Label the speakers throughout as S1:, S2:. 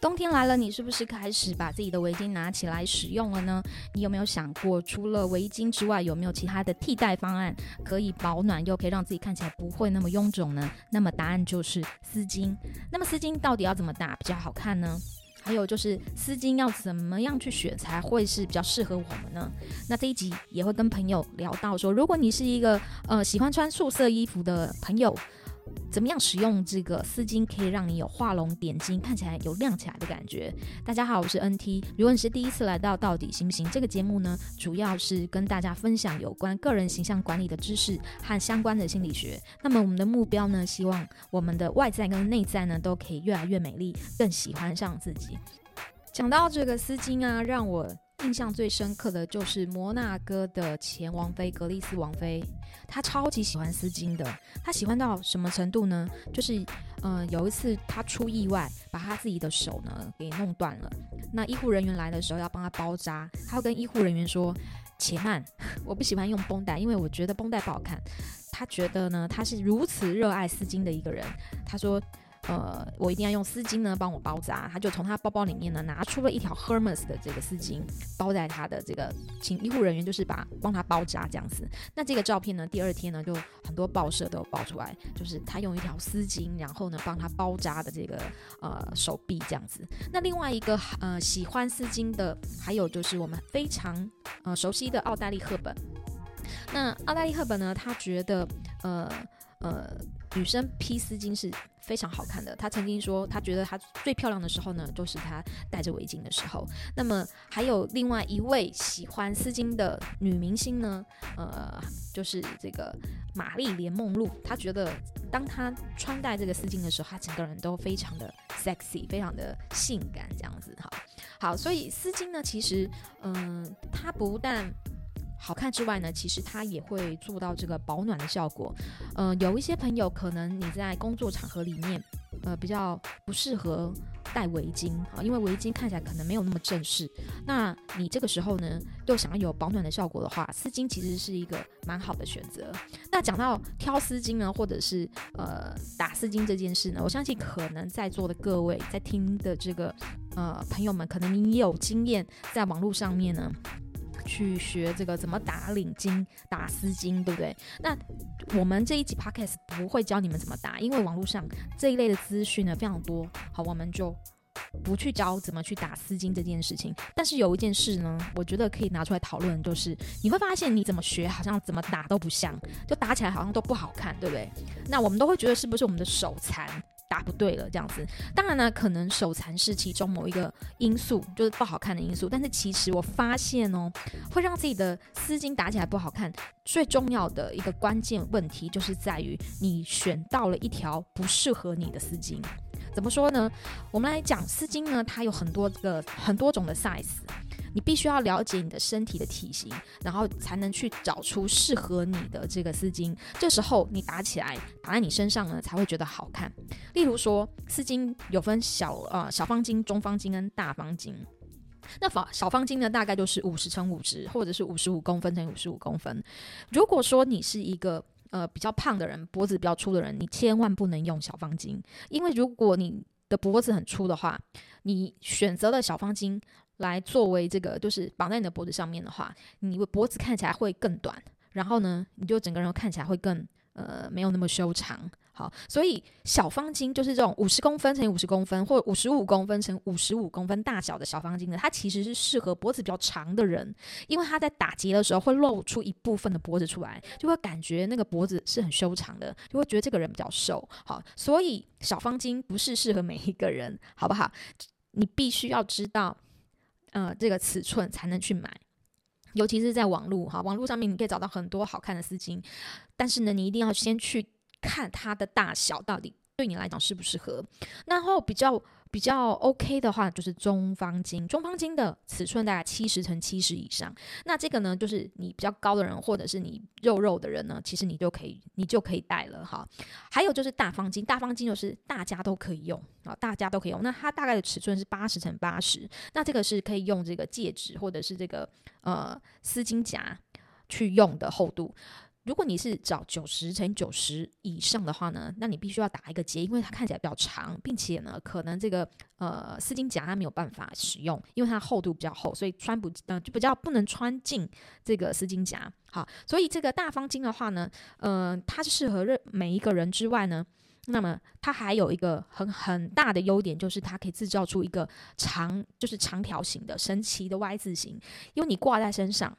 S1: 冬天来了，你是不是开始把自己的围巾拿起来使用了呢？你有没有想过，除了围巾之外，有没有其他的替代方案，可以保暖又可以让自己看起来不会那么臃肿呢？那么答案就是丝巾。那么丝巾到底要怎么打比较好看呢？还有就是丝巾要怎么样去选才会是比较适合我们呢？那这一集也会跟朋友聊到说，如果你是一个呃喜欢穿素色衣服的朋友。怎么样使用这个丝巾可以让你有画龙点睛，看起来有亮起来的感觉？大家好，我是 NT。如果你是第一次来到到底行不行这个节目呢，主要是跟大家分享有关个人形象管理的知识和相关的心理学。那么我们的目标呢，希望我们的外在跟内在呢都可以越来越美丽，更喜欢上自己。讲到这个丝巾啊，让我。印象最深刻的就是摩纳哥的前王妃格丽斯王妃，她超级喜欢丝巾的。她喜欢到什么程度呢？就是，嗯、有一次她出意外，把她自己的手呢给弄断了。那医护人员来的时候要帮她包扎，她要跟医护人员说：“且慢，我不喜欢用绷带，因为我觉得绷带不好看。”她觉得呢，她是如此热爱丝巾的一个人。她说。呃，我一定要用丝巾呢帮我包扎。他就从他包包里面呢拿出了一条 Hermes 的这个丝巾，包在他的这个，请医护人员就是把帮他包扎这样子。那这个照片呢，第二天呢就很多报社都有爆出来，就是他用一条丝巾，然后呢帮他包扎的这个呃手臂这样子。那另外一个呃喜欢丝巾的，还有就是我们非常呃熟悉的奥黛丽·赫本。那奥黛丽·赫本呢，他觉得呃。呃女生披丝巾是非常好看的。她曾经说，她觉得她最漂亮的时候呢，就是她戴着围巾的时候。那么还有另外一位喜欢丝巾的女明星呢，呃，就是这个玛丽莲梦露。她觉得，当她穿戴这个丝巾的时候，她整个人都非常的 sexy，非常的性感，这样子。哈，好，所以丝巾呢，其实，嗯、呃，它不但好看之外呢，其实它也会做到这个保暖的效果。呃，有一些朋友可能你在工作场合里面，呃，比较不适合戴围巾啊，因为围巾看起来可能没有那么正式。那你这个时候呢，又想要有保暖的效果的话，丝巾其实是一个蛮好的选择。那讲到挑丝巾呢，或者是呃打丝巾这件事呢，我相信可能在座的各位在听的这个呃朋友们，可能你有经验，在网络上面呢。去学这个怎么打领巾、打丝巾，对不对？那我们这一集 podcast 不会教你们怎么打，因为网络上这一类的资讯呢非常多。好，我们就不去教怎么去打丝巾这件事情。但是有一件事呢，我觉得可以拿出来讨论，就是你会发现你怎么学，好像怎么打都不像，就打起来好像都不好看，对不对？那我们都会觉得是不是我们的手残？答不对了，这样子。当然呢，可能手残是其中某一个因素，就是不好看的因素。但是其实我发现哦，会让自己的丝巾打起来不好看，最重要的一个关键问题就是在于你选到了一条不适合你的丝巾。怎么说呢？我们来讲丝巾呢，它有很多个很多种的 size。你必须要了解你的身体的体型，然后才能去找出适合你的这个丝巾。这时候你打起来，打在你身上呢，才会觉得好看。例如说，丝巾有分小呃小方巾、中方巾跟大方巾。那方小方巾呢，大概就是五十乘五十，或者是五十五公分乘五十五公分。如果说你是一个呃比较胖的人，脖子比较粗的人，你千万不能用小方巾，因为如果你的脖子很粗的话，你选择了小方巾。来作为这个，就是绑在你的脖子上面的话，你的脖子看起来会更短，然后呢，你就整个人看起来会更呃没有那么修长。好，所以小方巾就是这种五十公分乘以五十公分，或五十五公分乘五十五公分大小的小方巾呢，它其实是适合脖子比较长的人，因为它在打结的时候会露出一部分的脖子出来，就会感觉那个脖子是很修长的，就会觉得这个人比较瘦。好，所以小方巾不是适合每一个人，好不好？你必须要知道。呃，这个尺寸才能去买，尤其是在网络哈，网络上面你可以找到很多好看的丝巾，但是呢，你一定要先去看它的大小到底对你来讲适不适合，然后比较。比较 OK 的话，就是中方巾。中方巾的尺寸大概七十乘七十以上。那这个呢，就是你比较高的人，或者是你肉肉的人呢，其实你就可以，你就可以戴了哈。还有就是大方巾，大方巾就是大家都可以用啊，大家都可以用。那它大概的尺寸是八十乘八十。那这个是可以用这个戒指或者是这个呃丝巾夹去用的厚度。如果你是找九十乘九十以上的话呢，那你必须要打一个结，因为它看起来比较长，并且呢，可能这个呃丝巾夹它没有办法使用，因为它厚度比较厚，所以穿不呃就比较不能穿进这个丝巾夹。好，所以这个大方巾的话呢，呃，它是适合任每一个人之外呢，那么它还有一个很很大的优点，就是它可以制造出一个长就是长条形的神奇的 Y 字形，因为你挂在身上。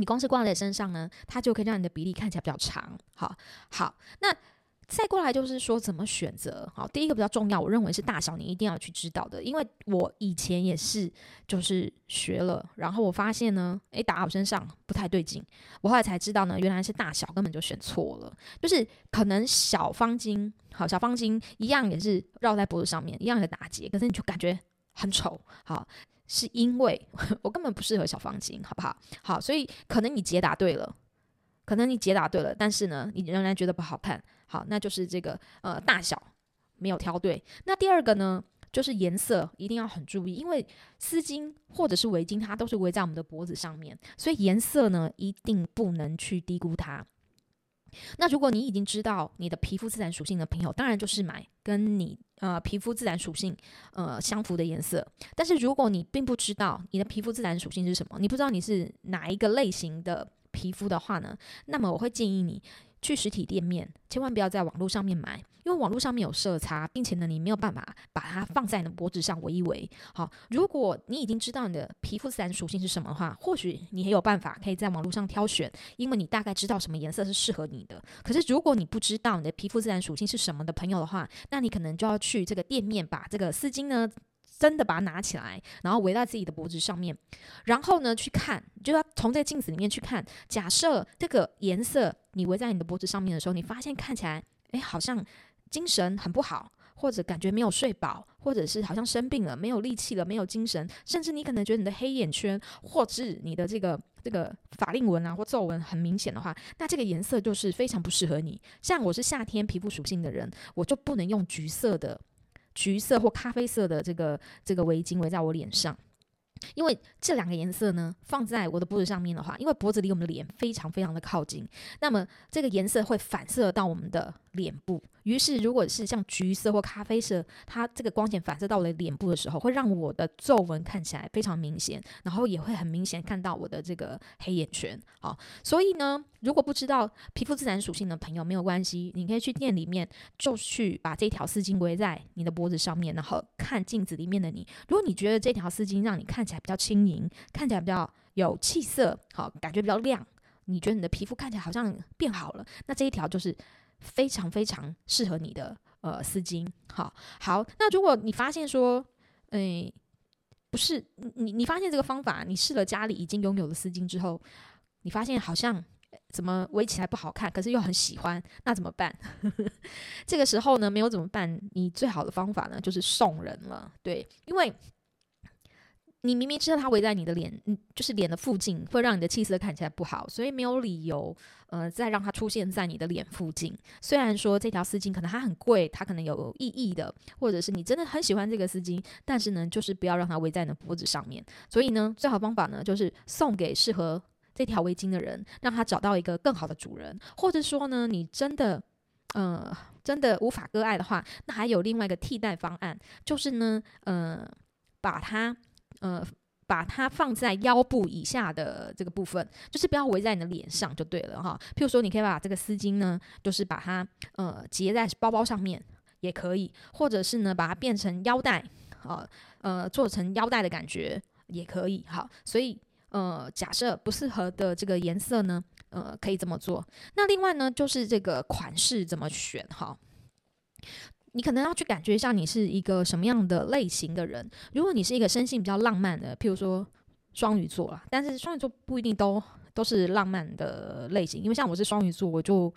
S1: 你光是挂在身上呢，它就可以让你的比例看起来比较长。好，好，那再过来就是说怎么选择。好，第一个比较重要，我认为是大小，你一定要去知道的。因为我以前也是，就是学了，然后我发现呢，诶，打我身上不太对劲。我后来才知道呢，原来是大小根本就选错了。就是可能小方巾，好，小方巾一样也是绕在脖子上面，一样的打结，可是你就感觉很丑。好。是因为我根本不适合小方巾，好不好？好，所以可能你解答对了，可能你解答对了，但是呢，你仍然觉得不好看。好，那就是这个呃大小没有挑对。那第二个呢，就是颜色一定要很注意，因为丝巾或者是围巾，它都是围在我们的脖子上面，所以颜色呢一定不能去低估它。那如果你已经知道你的皮肤自然属性的朋友，当然就是买跟你呃皮肤自然属性呃相符的颜色。但是如果你并不知道你的皮肤自然属性是什么，你不知道你是哪一个类型的皮肤的话呢，那么我会建议你。去实体店面，千万不要在网络上面买，因为网络上面有色差，并且呢，你没有办法把它放在你的脖子上围一围。好，如果你已经知道你的皮肤自然属性是什么的话，或许你也有办法可以在网络上挑选，因为你大概知道什么颜色是适合你的。可是如果你不知道你的皮肤自然属性是什么的朋友的话，那你可能就要去这个店面把这个丝巾呢。真的把它拿起来，然后围在自己的脖子上面，然后呢去看，就要从这个镜子里面去看。假设这个颜色你围在你的脖子上面的时候，你发现看起来，哎，好像精神很不好，或者感觉没有睡饱，或者是好像生病了，没有力气了，没有精神，甚至你可能觉得你的黑眼圈，或是你的这个这个法令纹啊或皱纹很明显的话，那这个颜色就是非常不适合你。像我是夏天皮肤属性的人，我就不能用橘色的。橘色或咖啡色的这个这个围巾围在我脸上，因为这两个颜色呢，放在我的脖子上面的话，因为脖子离我们的脸非常非常的靠近，那么这个颜色会反射到我们的脸部。于是，如果是像橘色或咖啡色，它这个光线反射到我的脸部的时候，会让我的皱纹看起来非常明显，然后也会很明显看到我的这个黑眼圈。好，所以呢，如果不知道皮肤自然属性的朋友没有关系，你可以去店里面就去把这条丝巾围在你的脖子上面，然后看镜子里面的你。如果你觉得这条丝巾让你看起来比较轻盈，看起来比较有气色，好，感觉比较亮，你觉得你的皮肤看起来好像变好了，那这一条就是。非常非常适合你的呃丝巾，好好。那如果你发现说，诶，不是你你发现这个方法，你试了家里已经拥有的丝巾之后，你发现好像怎么围起来不好看，可是又很喜欢，那怎么办？这个时候呢，没有怎么办？你最好的方法呢，就是送人了，对，因为。你明明知道它围在你的脸，嗯，就是脸的附近，会让你的气色看起来不好，所以没有理由，呃，再让它出现在你的脸附近。虽然说这条丝巾可能它很贵，它可能有意义的，或者是你真的很喜欢这个丝巾，但是呢，就是不要让它围在你的脖子上面。所以呢，最好方法呢，就是送给适合这条围巾的人，让他找到一个更好的主人，或者说呢，你真的，呃，真的无法割爱的话，那还有另外一个替代方案，就是呢，呃，把它。呃，把它放在腰部以下的这个部分，就是不要围在你的脸上就对了哈。譬如说，你可以把这个丝巾呢，就是把它呃结在包包上面也可以，或者是呢把它变成腰带，啊呃做成腰带的感觉也可以。哈，所以呃假设不适合的这个颜色呢，呃可以这么做。那另外呢，就是这个款式怎么选哈。你可能要去感觉一下，你是一个什么样的类型的人。如果你是一个生性比较浪漫的，譬如说双鱼座啦，但是双鱼座不一定都都是浪漫的类型，因为像我是双鱼座，我就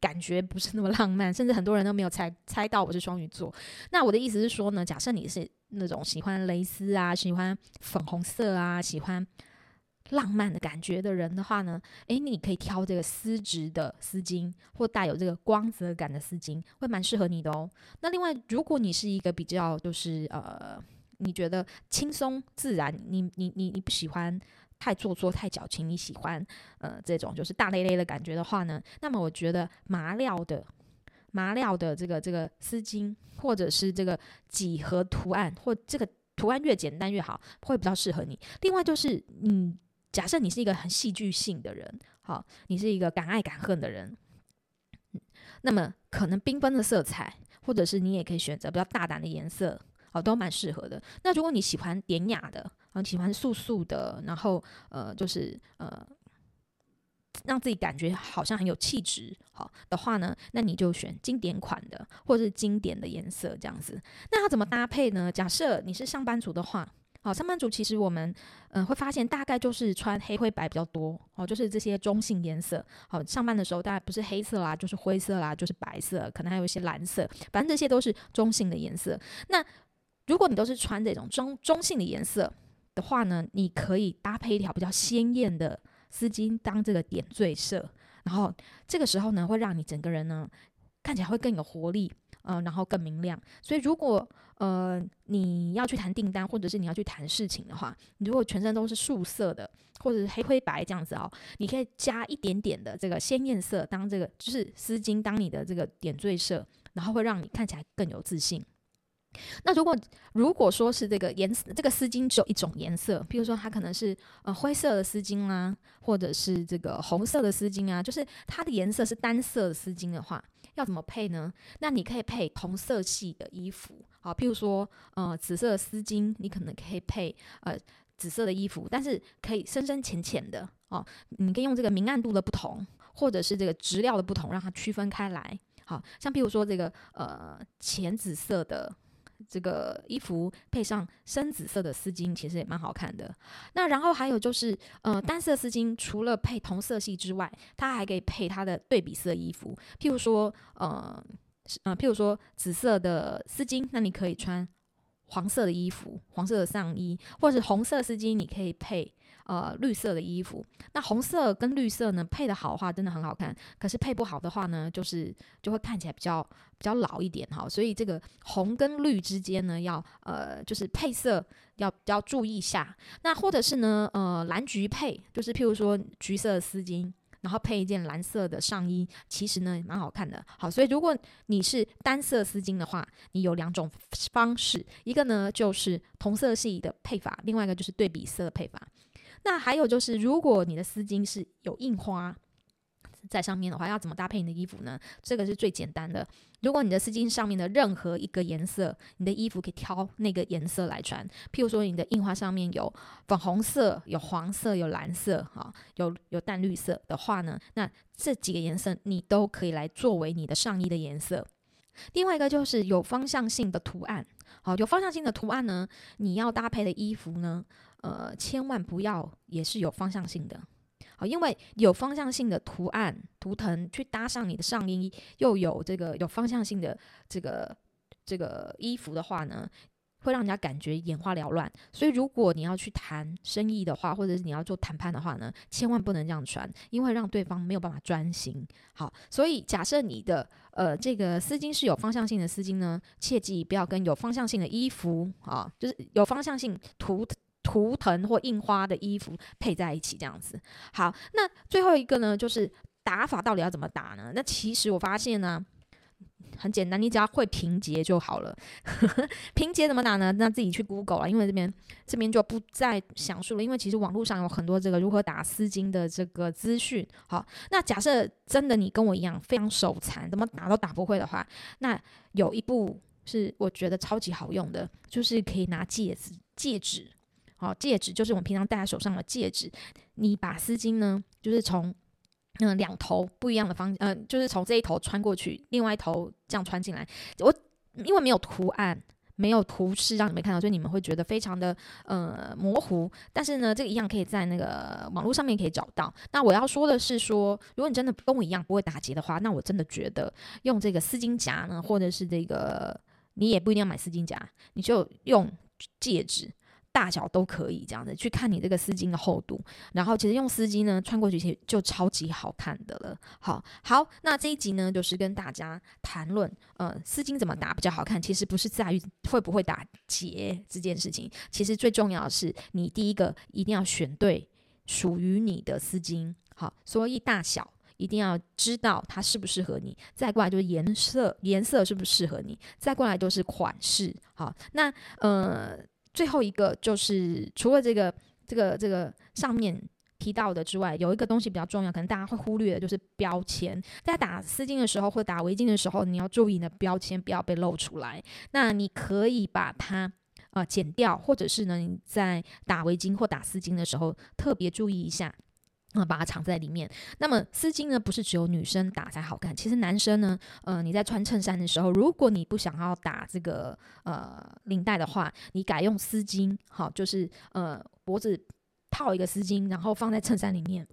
S1: 感觉不是那么浪漫，甚至很多人都没有猜猜到我是双鱼座。那我的意思是说呢，假设你是那种喜欢蕾丝啊，喜欢粉红色啊，喜欢。浪漫的感觉的人的话呢，诶，你可以挑这个丝质的丝巾，或带有这个光泽感的丝巾，会蛮适合你的哦。那另外，如果你是一个比较就是呃，你觉得轻松自然，你你你你不喜欢太做作、太矫情，你喜欢呃这种就是大咧咧的感觉的话呢，那么我觉得麻料的麻料的这个这个丝巾，或者是这个几何图案，或这个图案越简单越好，会比较适合你。另外就是，嗯，假设你是一个很戏剧性的人，好，你是一个敢爱敢恨的人，那么可能缤纷的色彩，或者是你也可以选择比较大胆的颜色。哦，都蛮适合的。那如果你喜欢典雅的，啊，喜欢素素的，然后呃，就是呃，让自己感觉好像很有气质，好的话呢，那你就选经典款的，或者是经典的颜色这样子。那它怎么搭配呢？假设你是上班族的话，好，上班族其实我们嗯、会发现大概就是穿黑灰白比较多，哦，就是这些中性颜色。好，上班的时候大概不是黑色啦，就是灰色啦，就是白色，可能还有一些蓝色，反正这些都是中性的颜色。那如果你都是穿这种中中性的颜色的话呢，你可以搭配一条比较鲜艳的丝巾当这个点缀色，然后这个时候呢，会让你整个人呢看起来会更有活力，嗯、然后更明亮。所以如果呃你要去谈订单或者是你要去谈事情的话，你如果全身都是素色的或者是黑灰白这样子哦，你可以加一点点的这个鲜艳色当这个就是丝巾当你的这个点缀色，然后会让你看起来更有自信。那如果如果说是这个颜色，这个丝巾只有一种颜色，譬如说它可能是呃灰色的丝巾啊，或者是这个红色的丝巾啊，就是它的颜色是单色的丝巾的话，要怎么配呢？那你可以配同色系的衣服，好，譬如说呃紫色的丝巾，你可能可以配呃紫色的衣服，但是可以深深浅浅的哦，你可以用这个明暗度的不同，或者是这个质料的不同，让它区分开来。好像譬如说这个呃浅紫色的。这个衣服配上深紫色的丝巾，其实也蛮好看的。那然后还有就是，呃，单色丝巾除了配同色系之外，它还可以配它的对比色衣服。譬如说，呃，呃，譬如说紫色的丝巾，那你可以穿黄色的衣服，黄色的上衣，或者是红色丝巾，你可以配。呃，绿色的衣服，那红色跟绿色呢，配得好的话，真的很好看。可是配不好的话呢，就是就会看起来比较比较老一点哈。所以这个红跟绿之间呢，要呃就是配色要比较注意一下。那或者是呢，呃蓝橘配，就是譬如说橘色的丝巾，然后配一件蓝色的上衣，其实呢蛮好看的。好，所以如果你是单色丝巾的话，你有两种方式，一个呢就是同色系的配法，另外一个就是对比色配法。那还有就是，如果你的丝巾是有印花在上面的话，要怎么搭配你的衣服呢？这个是最简单的。如果你的丝巾上面的任何一个颜色，你的衣服可以挑那个颜色来穿。譬如说，你的印花上面有粉红色、有黄色、有蓝色，哈，有有淡绿色的话呢，那这几个颜色你都可以来作为你的上衣的颜色。另外一个就是有方向性的图案，好，有方向性的图案呢，你要搭配的衣服呢。呃，千万不要也是有方向性的，好，因为有方向性的图案图腾去搭上你的上衣，又有这个有方向性的这个这个衣服的话呢，会让人家感觉眼花缭乱。所以，如果你要去谈生意的话，或者是你要做谈判的话呢，千万不能这样穿，因为让对方没有办法专心。好，所以假设你的呃这个丝巾是有方向性的丝巾呢，切记不要跟有方向性的衣服啊，就是有方向性图。图腾或印花的衣服配在一起，这样子。好，那最后一个呢，就是打法到底要怎么打呢？那其实我发现呢，很简单，你只要会平结就好了。平结怎么打呢？那自己去 Google 了，因为这边这边就不再详述了。因为其实网络上有很多这个如何打丝巾的这个资讯。好，那假设真的你跟我一样非常手残，怎么打都打不会的话，那有一步是我觉得超级好用的，就是可以拿戒指戒指。好，戒指就是我们平常戴在手上的戒指。你把丝巾呢，就是从嗯两头不一样的方，嗯、就是从这一头穿过去，另外一头这样穿进来。我因为没有图案，没有图示让你们看到，所以你们会觉得非常的呃模糊。但是呢，这个一样可以在那个网络上面可以找到。那我要说的是说，如果你真的跟我一样不会打结的话，那我真的觉得用这个丝巾夹呢，或者是这个你也不一定要买丝巾夹，你就用戒指。大小都可以这样子去看你这个丝巾的厚度，然后其实用丝巾呢穿过去其实就超级好看的了。好，好，那这一集呢就是跟大家谈论，呃，丝巾怎么打比较好看。其实不是在于会不会打结这件事情，其实最重要的是你第一个一定要选对属于你的丝巾。好，所以大小一定要知道它适不适合你。再过来就是颜色，颜色是不适合你？再过来就是款式。好，那呃，最后一个就是除了这个这个这个上面提到的之外，有一个东西比较重要，可能大家会忽略的，就是标签。在打丝巾的时候或打围巾的时候，你要注意你的标签不要被露出来。那你可以把它呃剪掉，或者是呢你在打围巾或打丝巾的时候特别注意一下。把它藏在里面。那么丝巾呢，不是只有女生打才好看。其实男生呢，呃，你在穿衬衫的时候，如果你不想要打这个呃领带的话，你改用丝巾，好，就是呃脖子套一个丝巾，然后放在衬衫里面。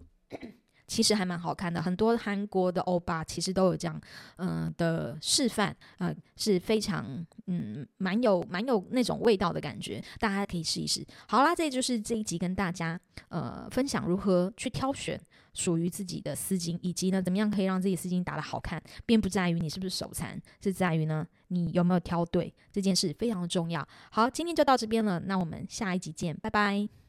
S1: 其实还蛮好看的，很多韩国的欧巴其实都有这样，嗯、的示范，啊、是非常，嗯，蛮有蛮有那种味道的感觉，大家可以试一试。好啦，这就是这一集跟大家，呃，分享如何去挑选属于自己的丝巾，以及呢，怎么样可以让自己丝巾打得好看，并不在于你是不是手残，是在于呢，你有没有挑对，这件事非常的重要。好，今天就到这边了，那我们下一集见，拜拜。